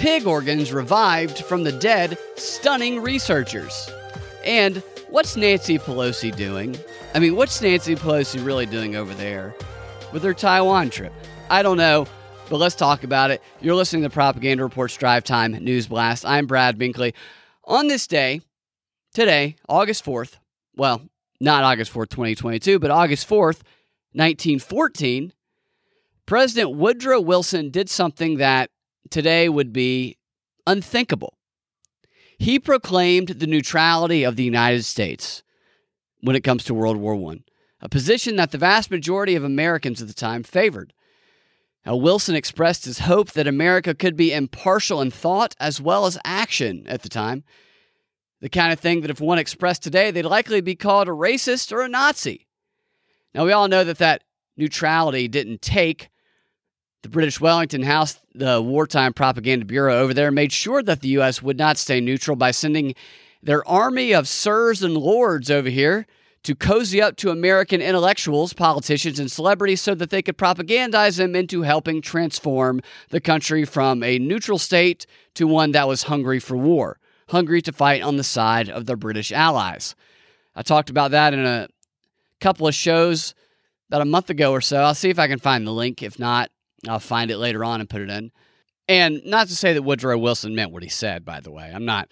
pig organs revived from the dead, stunning researchers. And what's Nancy Pelosi doing? I mean, what's Nancy Pelosi really doing over there with her Taiwan trip? I don't know, but let's talk about it. You're listening to Propaganda Reports Drive Time News Blast. I'm Brad Binkley. On this day, today, August 4th, well, not August 4th, 2022, but August 4th, 1914, President Woodrow Wilson did something that today would be unthinkable. He proclaimed the neutrality of the United States when it comes to World War I, a position that the vast majority of Americans at the time favored. Now, Wilson expressed his hope that America could be impartial in thought as well as action at the time. The kind of thing that if one expressed today, they'd likely be called a racist or a Nazi. Now, we all know that that neutrality didn't take. The British Wellington House, the Wartime Propaganda Bureau over there, made sure that the U.S. would not stay neutral by sending their army of sirs and lords over here to cozy up to American intellectuals, politicians, and celebrities so that they could propagandize them into helping transform the country from a neutral state to one that was hungry for war, hungry to fight on the side of their British allies. I talked about that in a couple of shows about a month ago or so. I'll see if I can find the link. If not, I'll find it later on and put it in. And not to say that Woodrow Wilson meant what he said, by the way. I'm not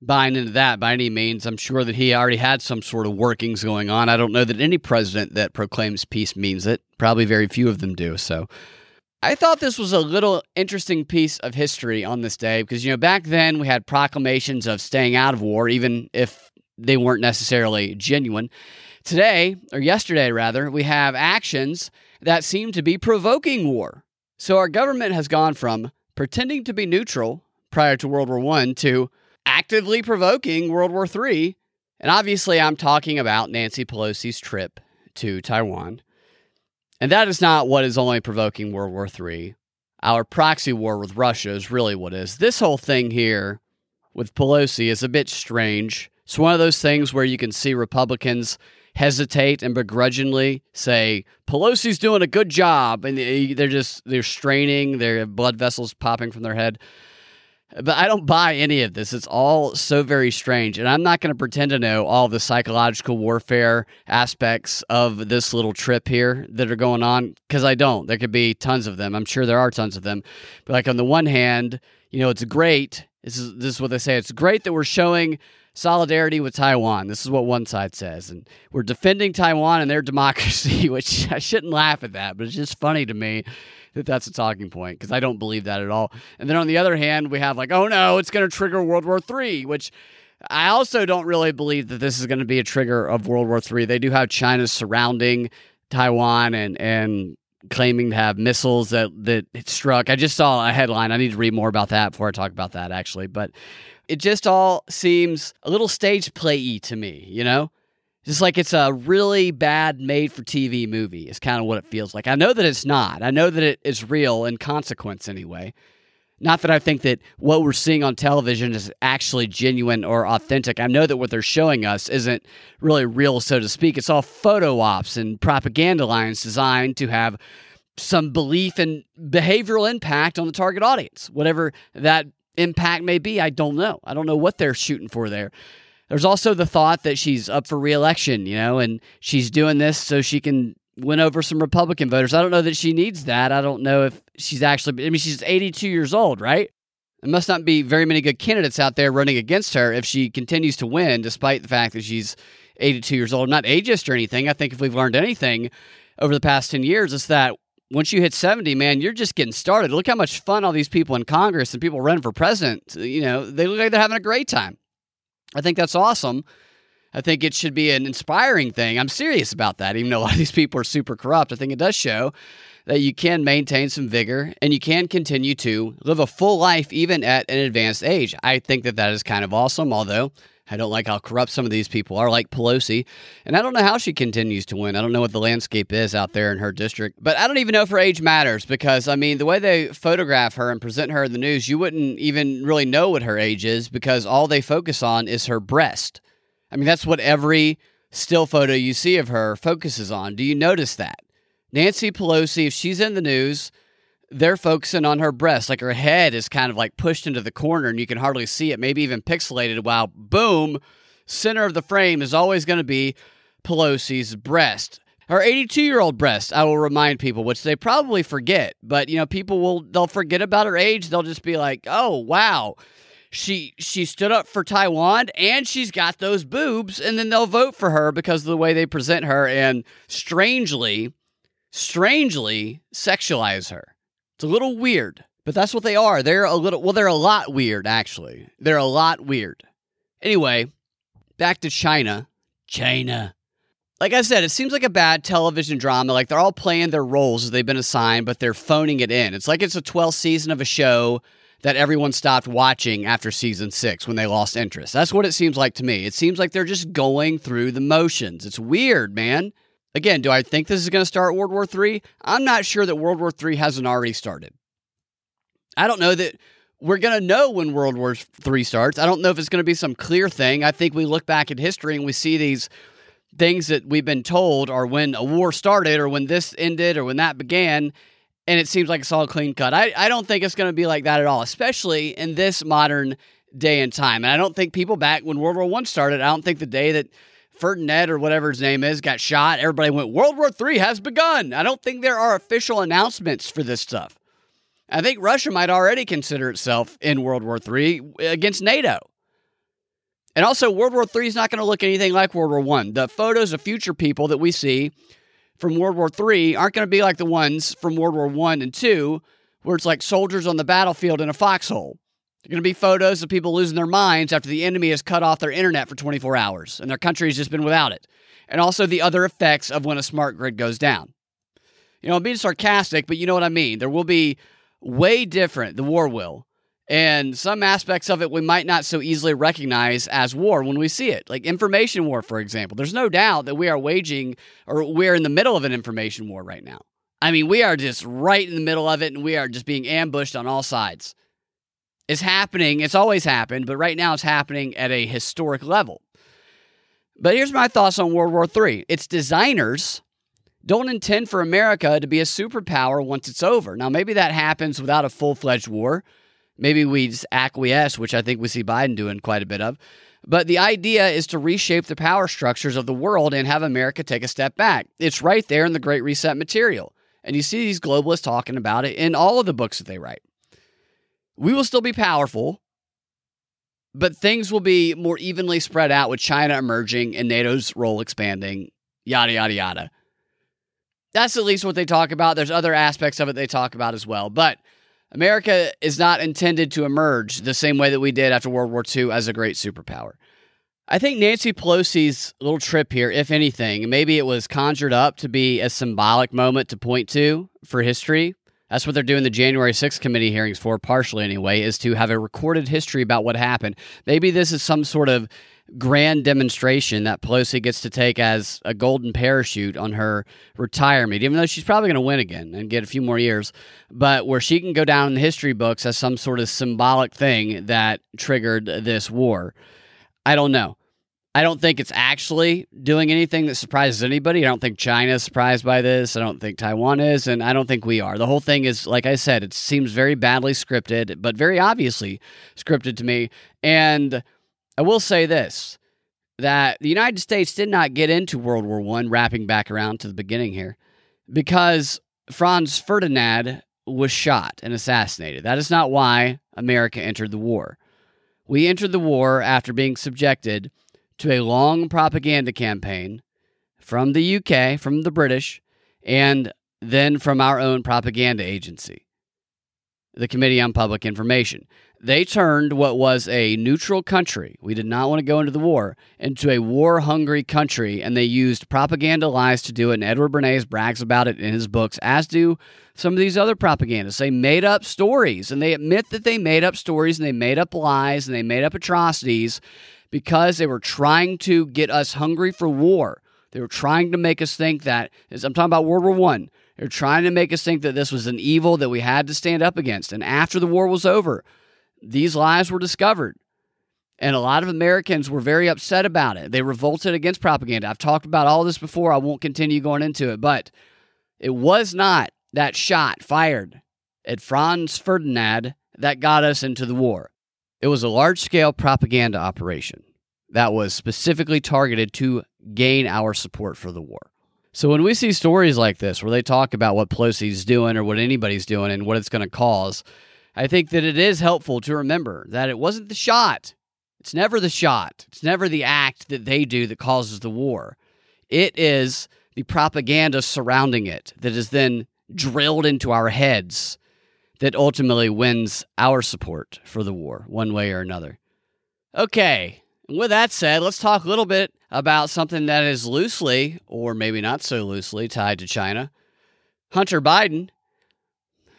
buying into that by any means. I'm sure that he already had some sort of workings going on. I don't know that any president that proclaims peace means it. Probably very few of them do. So I thought this was a little interesting piece of history on this day because, you know, back then we had proclamations of staying out of war, even if they weren't necessarily genuine. Today, or yesterday rather, we have actions that seem to be provoking war. So our government has gone from pretending to be neutral prior to World War I to actively provoking World War III. And obviously, I'm talking about Nancy Pelosi's trip to Taiwan. And that is not what is only provoking World War III. Our proxy war with Russia is really what is. This whole thing here with Pelosi is a bit strange. It's one of those things where you can see Republicans hesitate and begrudgingly say Pelosi's doing a good job, and they're just they're straining, their blood vessels popping from their head. But I don't buy any of this. It's all so very strange. And I'm not going to pretend to know all the psychological warfare aspects of this little trip here that are going on because I don't. There could be tons of them. I'm sure there are tons of them. But like on the one hand, you know, it's great. This is this is what they say. It's great that we're showing solidarity with Taiwan. This is what one side says. And we're defending Taiwan and their democracy, which I shouldn't laugh at that, but it's just funny to me that that's a talking point because I don't believe that at all. And then on the other hand, we have like, oh no, it's going to trigger World War III, which I also don't really believe that this is going to be a trigger of World War III. They do have China surrounding Taiwan and and claiming to have missiles that that it struck. I just saw a headline. I need to read more about that before I talk about that actually, but it just all seems a little stage play to me, you know? Just like it's a really bad made for TV movie, is kind of what it feels like. I know that it's not. I know that it is real in consequence anyway. Not that I think that what we're seeing on television is actually genuine or authentic. I know that what they're showing us isn't really real, so to speak. It's all photo ops and propaganda lines designed to have some belief and behavioral impact on the target audience, whatever that impact may be. I don't know. I don't know what they're shooting for there. There's also the thought that she's up for reelection, you know, and she's doing this so she can win over some Republican voters. I don't know that she needs that. I don't know if she's actually, I mean, she's 82 years old, right? There must not be very many good candidates out there running against her if she continues to win, despite the fact that she's 82 years old. Not ageist or anything. I think if we've learned anything over the past 10 years, it's that once you hit 70, man, you're just getting started. Look how much fun all these people in Congress and people running for president, you know, they look like they're having a great time. I think that's awesome. I think it should be an inspiring thing. I'm serious about that, even though a lot of these people are super corrupt. I think it does show that you can maintain some vigor and you can continue to live a full life even at an advanced age. I think that that is kind of awesome, although I don't like how corrupt some of these people are, like Pelosi. And I don't know how she continues to win. I don't know what the landscape is out there in her district. But I don't even know if her age matters because, I mean, the way they photograph her and present her in the news, you wouldn't even really know what her age is because all they focus on is her breast. I mean, that's what every still photo you see of her focuses on. Do you notice that? Nancy Pelosi, if she's in the news, they're focusing on her breast. Like her head is kind of like pushed into the corner and you can hardly see it, maybe even pixelated. While boom, center of the frame is always going to be Pelosi's breast. Her 82 year old breast, I will remind people, which they probably forget, but you know, people will, they'll forget about her age. They'll just be like, oh, wow. She she stood up for Taiwan and she's got those boobs and then they'll vote for her because of the way they present her and strangely strangely sexualize her. It's a little weird, but that's what they are. They're a little well they're a lot weird actually. They're a lot weird. Anyway, back to China. China like I said, it seems like a bad television drama. Like they're all playing their roles as they've been assigned, but they're phoning it in. It's like it's a 12th season of a show that everyone stopped watching after season six when they lost interest. That's what it seems like to me. It seems like they're just going through the motions. It's weird, man. Again, do I think this is going to start World War III? I'm not sure that World War III hasn't already started. I don't know that we're going to know when World War III starts. I don't know if it's going to be some clear thing. I think we look back at history and we see these things that we've been told are when a war started or when this ended or when that began. And it seems like it's all clean cut. I, I don't think it's going to be like that at all, especially in this modern day and time. And I don't think people back when World War One started, I don't think the day that Ferdinand or whatever his name is got shot, everybody went, World War Three has begun. I don't think there are official announcements for this stuff. I think Russia might already consider itself in World War Three against NATO. And also, World War III is not going to look anything like World War One. The photos of future people that we see from World War III aren't going to be like the ones from World War One and Two, where it's like soldiers on the battlefield in a foxhole. They're going to be photos of people losing their minds after the enemy has cut off their internet for 24 hours and their country has just been without it. And also the other effects of when a smart grid goes down. You know, I'm being sarcastic, but you know what I mean. There will be way different, the war will, and some aspects of it we might not so easily recognize as war when we see it, like information war, for example. There's no doubt that we are waging or we're in the middle of an information war right now. I mean, we are just right in the middle of it and we are just being ambushed on all sides. It's happening, it's always happened, but right now it's happening at a historic level. But here's my thoughts on World War III its designers don't intend for America to be a superpower once it's over. Now, maybe that happens without a full fledged war maybe we just acquiesce, which I think we see Biden doing quite a bit of. But the idea is to reshape the power structures of the world and have America take a step back. It's right there in the Great Reset material. And you see these globalists talking about it in all of the books that they write. We will still be powerful, but things will be more evenly spread out with China emerging and NATO's role expanding, yada, yada, yada. That's at least what they talk about. There's other aspects of it they talk about as well. But America is not intended to emerge the same way that we did after World War II as a great superpower. I think Nancy Pelosi's little trip here, if anything, maybe it was conjured up to be a symbolic moment to point to for history. That's what they're doing the January 6th committee hearings for, partially anyway, is to have a recorded history about what happened. Maybe this is some sort of grand demonstration that Pelosi gets to take as a golden parachute on her retirement, even though she's probably going to win again and get a few more years, but where she can go down in the history books as some sort of symbolic thing that triggered this war. I don't know. I don't think it's actually doing anything that surprises anybody. I don't think China is surprised by this. I don't think Taiwan is, and I don't think we are. The whole thing is, like I said, it seems very badly scripted, but very obviously scripted to me. And I will say this that the United States did not get into World War One, wrapping back around to the beginning here, because Franz Ferdinand was shot and assassinated. That is not why America entered the war. We entered the war after being subjected to a long propaganda campaign from the UK, from the British, and then from our own propaganda agency, the Committee on Public Information they turned what was a neutral country, we did not want to go into the war, into a war hungry country, and they used propaganda lies to do it. And Edward Bernays brags about it in his books, as do some of these other propagandists. They made up stories, and they admit that they made up stories, and they made up lies, and they made up atrocities because they were trying to get us hungry for war. They were trying to make us think that, as I'm talking about World War One, they're trying to make us think that this was an evil that we had to stand up against. And after the war was over, these lies were discovered. And a lot of Americans were very upset about it. They revolted against propaganda. I've talked about all this before. I won't continue going into it, but it was not that shot fired at Franz Ferdinand that got us into the war. It was a large scale propaganda operation that was specifically targeted to gain our support for the war. So when we see stories like this where they talk about what Pelosi's doing or what anybody's doing and what it's going to cause, I think that it is helpful to remember that it wasn't the shot. It's never the shot. It's never the act that they do that causes the war. It is the propaganda surrounding it that is then drilled into our heads that ultimately wins our support for the war, one way or another. Okay, with that said, let's talk a little bit about something that is loosely, or maybe not so loosely, tied to China. Hunter Biden,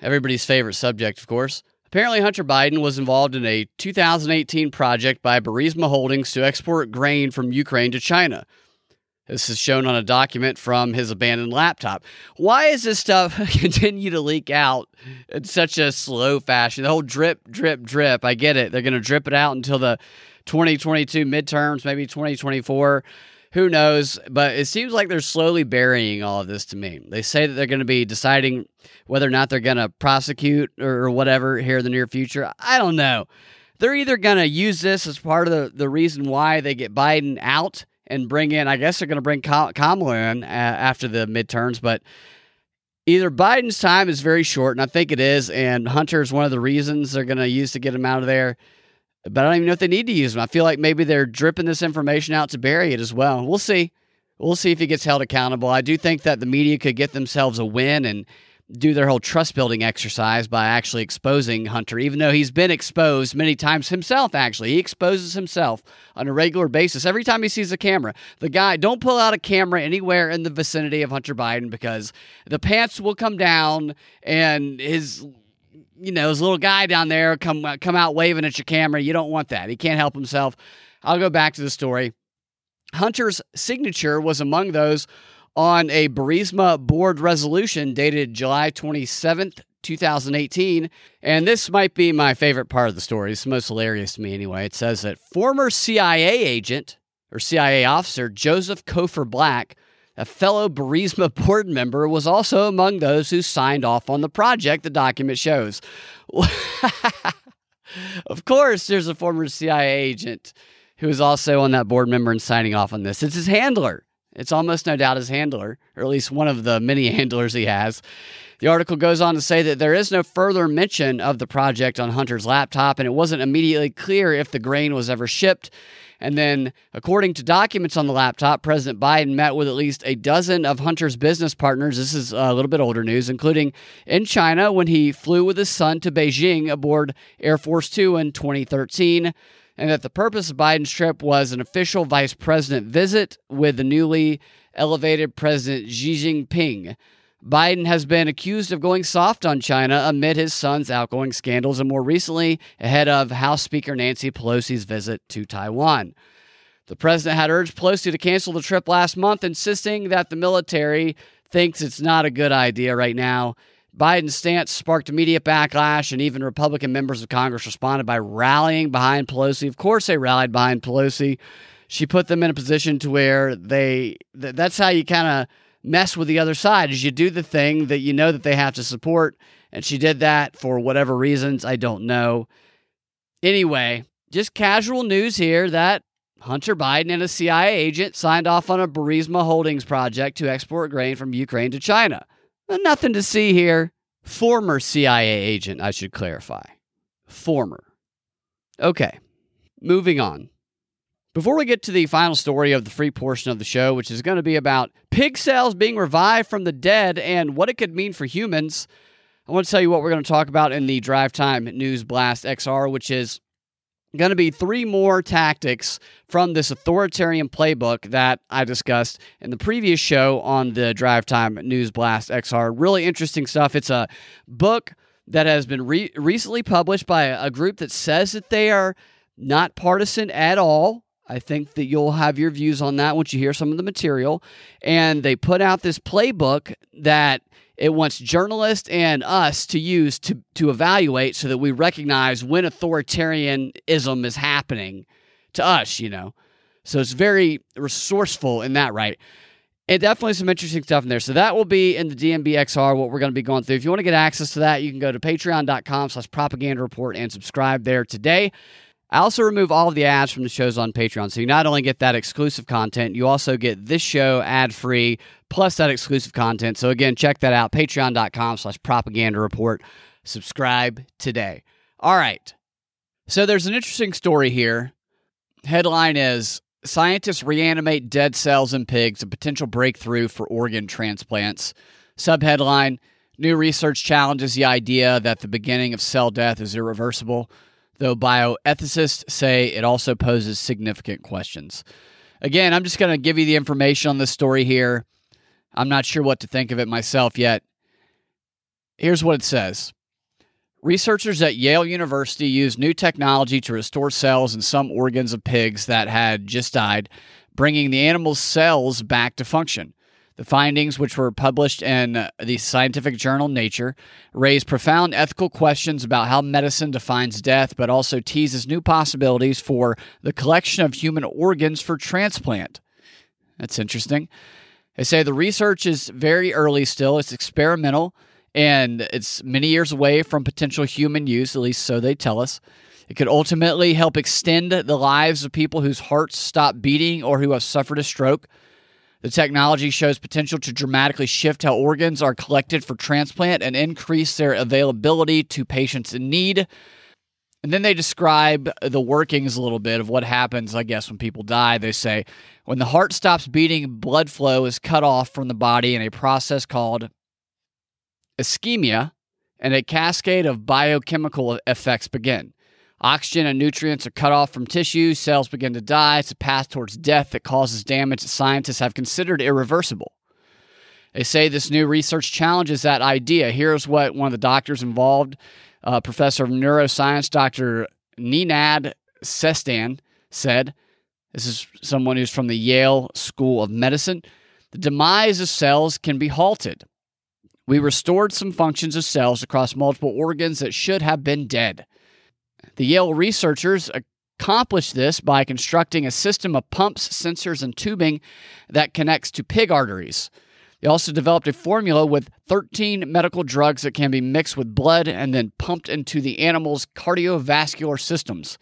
everybody's favorite subject, of course. Apparently, Hunter Biden was involved in a 2018 project by Burisma Holdings to export grain from Ukraine to China. This is shown on a document from his abandoned laptop. Why is this stuff continue to leak out in such a slow fashion? The whole drip, drip, drip. I get it. They're going to drip it out until the 2022 midterms, maybe 2024. Who knows? But it seems like they're slowly burying all of this to me. They say that they're going to be deciding whether or not they're going to prosecute or whatever here in the near future. I don't know. They're either going to use this as part of the, the reason why they get Biden out and bring in, I guess they're going to bring Kamala in after the midterms, but either Biden's time is very short, and I think it is, and Hunter is one of the reasons they're going to use to get him out of there. But I don't even know if they need to use him. I feel like maybe they're dripping this information out to bury it as well. We'll see. We'll see if he gets held accountable. I do think that the media could get themselves a win and do their whole trust building exercise by actually exposing Hunter, even though he's been exposed many times himself, actually. He exposes himself on a regular basis every time he sees a camera. The guy, don't pull out a camera anywhere in the vicinity of Hunter Biden because the pants will come down and his. You know, his little guy down there come come out waving at your camera. You don't want that. He can't help himself. I'll go back to the story. Hunter's signature was among those on a Burisma board resolution dated July 27th, 2018. And this might be my favorite part of the story. It's the most hilarious to me anyway. It says that former CIA agent or CIA officer Joseph Cofer Black, a fellow Burisma board member, was also among those who signed off on the project, the document shows. of course, there's a former CIA agent who is also on that board member and signing off on this. It's his handler. It's almost no doubt his handler, or at least one of the many handlers he has. The article goes on to say that there is no further mention of the project on Hunter's laptop, and it wasn't immediately clear if the grain was ever shipped. And then, according to documents on the laptop, President Biden met with at least a dozen of Hunter's business partners. This is a little bit older news, including in China when he flew with his son to Beijing aboard Air Force Two in 2013 and that the purpose of Biden's trip was an official vice president visit with the newly elevated President Xi Jinping. Biden has been accused of going soft on China amid his son's outgoing scandals and more recently ahead of House Speaker Nancy Pelosi's visit to Taiwan. The president had urged Pelosi to cancel the trip last month, insisting that the military thinks it's not a good idea right now Biden's stance sparked immediate backlash, and even Republican members of Congress responded by rallying behind Pelosi. Of course, they rallied behind Pelosi. She put them in a position to where they th- that's how you kind of mess with the other side is you do the thing that you know that they have to support and she did that for whatever reasons i don't know anyway just casual news here that hunter biden and a cia agent signed off on a burisma holdings project to export grain from ukraine to china Uh, nothing to see here. Former CIA agent, I should clarify. Former. Okay, moving on. Before we get to the final story of the free portion of the show, which is going to be about pig cells being revived from the dead and what it could mean for humans, I want to tell you what we're going to talk about in the Drive Time News Blast XR, which is going to be three more tactics from this authoritarian playbook that I discussed in the previous show on the Drive Time News Blast XR. Really interesting stuff. It's a book that has been re- recently published by a group that says that they are not partisan at all. I think that you'll have your views on that once you hear some of the material. And they put out this playbook that it wants journalists and us to use to, to evaluate so that we recognize when authoritarianism is happening to us, you know. So it's very resourceful in that right. And definitely some interesting stuff in there. So that will be in the DNBXR, what we're going to be going through. If you want to get access to that, you can go to patreon.com slash propaganda report and subscribe there today. I also remove all of the ads from the shows on Patreon. So you not only get that exclusive content, you also get this show ad free plus that exclusive content. So again, check that out. Patreon.com slash propaganda report. Subscribe today. All right. So there's an interesting story here. Headline is Scientists reanimate dead cells in pigs, a potential breakthrough for organ transplants. Subheadline New research challenges the idea that the beginning of cell death is irreversible, though bioethicists say it also poses significant questions. Again, I'm just going to give you the information on this story here. I'm not sure what to think of it myself yet. Here's what it says Researchers at Yale University used new technology to restore cells in some organs of pigs that had just died, bringing the animal's cells back to function. The findings, which were published in the scientific journal Nature, raise profound ethical questions about how medicine defines death, but also teases new possibilities for the collection of human organs for transplant. That's interesting. They say the research is very early still, it's experimental and it's many years away from potential human use, at least so they tell us. It could ultimately help extend the lives of people whose hearts stop beating or who have suffered a stroke. The technology shows potential to dramatically shift how organs are collected for transplant and increase their availability to patients in need. And then they describe the workings a little bit of what happens, I guess, when people die. They say when the heart stops beating, blood flow is cut off from the body in a process called ischemia, and a cascade of biochemical effects begin. Oxygen and nutrients are cut off from tissues, cells begin to die. It's a path towards death that causes damage that scientists have considered irreversible. They say this new research challenges that idea. Here's what one of the doctors involved, uh, professor of neuroscience, Dr. Nenad Sestan, said. This is someone who's from the Yale School of Medicine. The demise of cells can be halted. We restored some functions of cells across multiple organs that should have been dead. The Yale researchers accomplished this by constructing a system of pumps, sensors, and tubing that connects to pig arteries. They also developed a formula with 13 medical drugs that can be mixed with blood and then pumped into the animal's cardiovascular systems.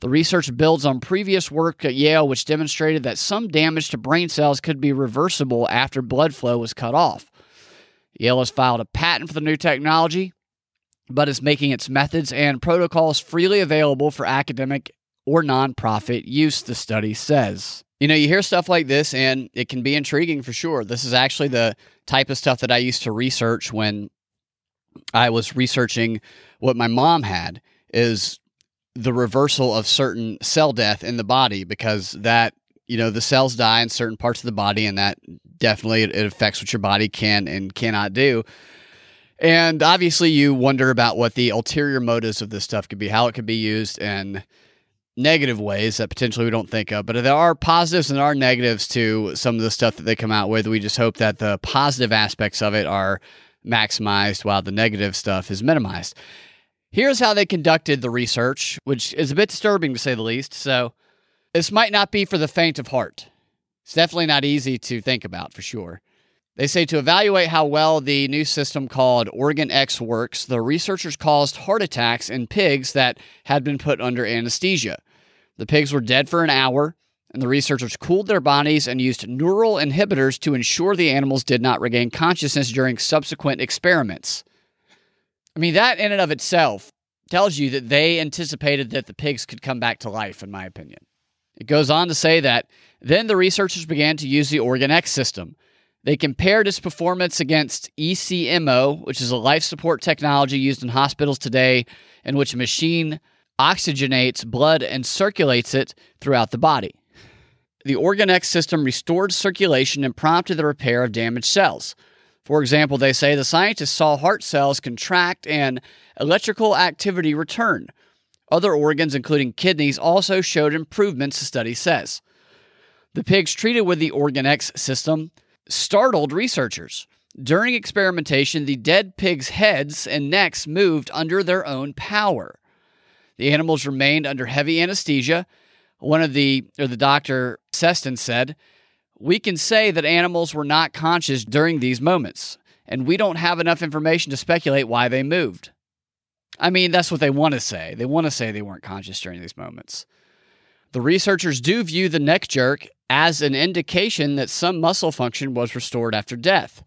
The research builds on previous work at Yale, which demonstrated that some damage to brain cells could be reversible after blood flow was cut off. Yale has filed a patent for the new technology, but is making its methods and protocols freely available for academic or nonprofit use, the study says. You know, you hear stuff like this and it can be intriguing for sure. This is actually the type of stuff that I used to research when I was researching what my mom had is the reversal of certain cell death in the body because that you know the cells die in certain parts of the body and that definitely it, affects what your body can and cannot do and obviously you wonder about what the ulterior motives of this stuff could be how it could be used in negative ways that potentially we don't think of but there are positives and there are negatives to some of the stuff that they come out with we just hope that the positive aspects of it are maximized while the negative stuff is minimized here's how they conducted the research which is a bit disturbing to say the least so this might not be for the faint of heart. It's definitely not easy to think about for sure. They say to evaluate how well the new system called OrganEx works, the researchers caused heart attacks in pigs that had been put under anesthesia. The pigs were dead for an hour, and the researchers cooled their bodies and used neural inhibitors to ensure the animals did not regain consciousness during subsequent experiments. I mean, that in and of itself tells you that they anticipated that the pigs could come back to life, in my opinion. It goes on to say that then the researchers began to use the OrganEx system. They compared its performance against ECMO, which is a life support technology used in hospitals today, in which a machine oxygenates blood and circulates it throughout the body. The OrganEx system restored circulation and prompted the repair of damaged cells. For example, they say the scientists saw heart cells contract and electrical activity return, other organs, including kidneys, also showed improvements, the study says. The pigs treated with the OrganEx system startled researchers. During experimentation, the dead pigs' heads and necks moved under their own power. The animals remained under heavy anesthesia. One of the, or the doctor Sestan said, we can say that animals were not conscious during these moments, and we don't have enough information to speculate why they moved. I mean, that's what they want to say. They want to say they weren't conscious during these moments. The researchers do view the neck jerk as an indication that some muscle function was restored after death.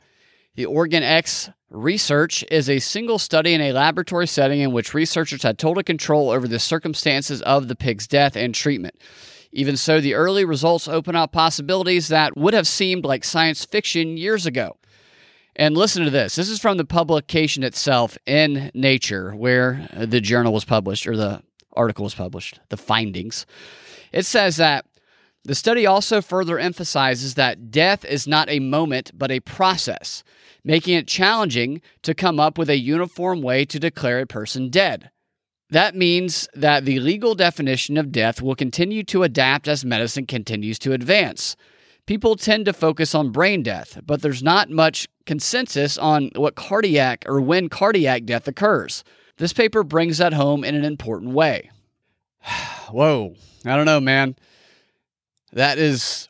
The OrganEx research is a single study in a laboratory setting in which researchers had total control over the circumstances of the pig's death and treatment. Even so, the early results open up possibilities that would have seemed like science fiction years ago. And listen to this. This is from the publication itself in Nature, where the journal was published, or the article was published, the findings. It says that the study also further emphasizes that death is not a moment, but a process, making it challenging to come up with a uniform way to declare a person dead. That means that the legal definition of death will continue to adapt as medicine continues to advance. People tend to focus on brain death, but there's not much consensus on what cardiac or when cardiac death occurs. This paper brings that home in an important way. Whoa, I don't know, man. That is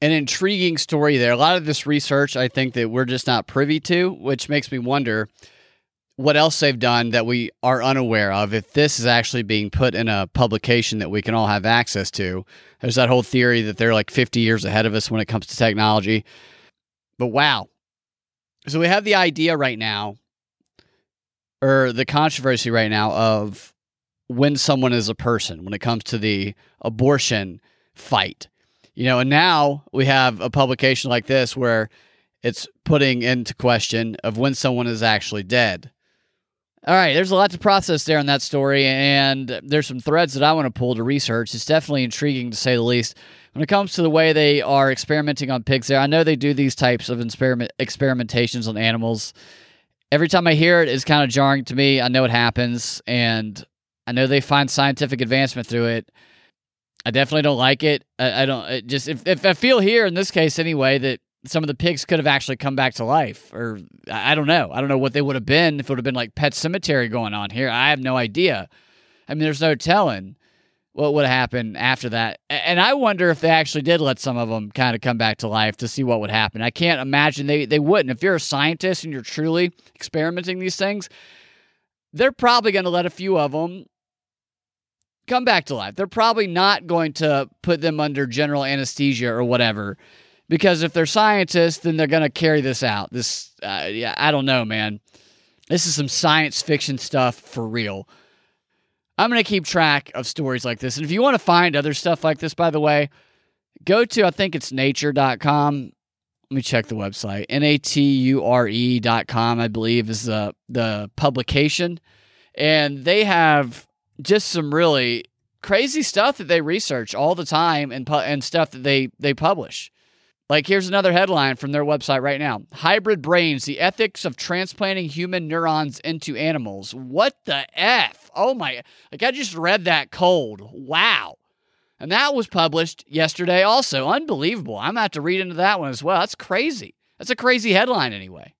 an intriguing story there. A lot of this research, I think that we're just not privy to, which makes me wonder what else they've done that we are unaware of if this is actually being put in a publication that we can all have access to there's that whole theory that they're like 50 years ahead of us when it comes to technology but wow so we have the idea right now or the controversy right now of when someone is a person when it comes to the abortion fight you know and now we have a publication like this where it's putting into question of when someone is actually dead all right, there's a lot to process there in that story, and there's some threads that I want to pull to research. It's definitely intriguing to say the least. When it comes to the way they are experimenting on pigs, there, I know they do these types of experiment experimentations on animals. Every time I hear it, it's kind of jarring to me. I know it happens, and I know they find scientific advancement through it. I definitely don't like it. I, I don't it just if, if I feel here in this case anyway that some of the pigs could have actually come back to life or i don't know. I don't know what they would have been if it would have been like pet cemetery going on here. I have no idea. I mean there's no telling what would happen after that. And i wonder if they actually did let some of them kind of come back to life to see what would happen. I can't imagine they, they wouldn't. If you're a scientist and you're truly experimenting these things they're probably going to let a few of them come back to life they're probably not going to put them under general anesthesia or whatever because if they're scientists, then they're going to carry this out. This, uh, yeah, I don't know, man. This is some science fiction stuff for real. I'm going to keep track of stories like this. And if you want to find other stuff like this, by the way, go to, I think it's nature.com. Let me check the website. N-A-T-U-R-E.com, I believe, is the, the publication. And they have just some really crazy stuff that they research all the time and, pu- and stuff that they, they publish. Like, here's another headline from their website right now Hybrid brains, the ethics of transplanting human neurons into animals. What the F? Oh my, like, I just read that cold. Wow. And that was published yesterday also. Unbelievable. I'm to have to read into that one as well. That's crazy. That's a crazy headline, anyway.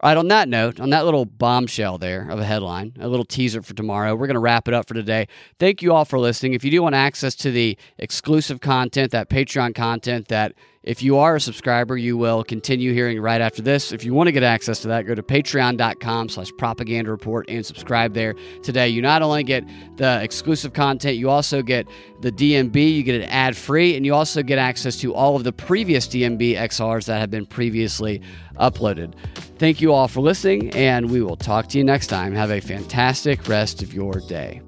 All right, on that note, on that little bombshell there of a headline, a little teaser for tomorrow, we're going to wrap it up for today. Thank you all for listening. If you do want access to the exclusive content, that Patreon content that if you are a subscriber, you will continue hearing right after this. If you want to get access to that, go to patreon.com slash propaganda report and subscribe there today. You not only get the exclusive content, you also get the DNB, you get it ad free, and you also get access to all of the previous DNB XRs that have been previously uploaded. Thank you all for listening, and we will talk to you next time. Have a fantastic rest of your day.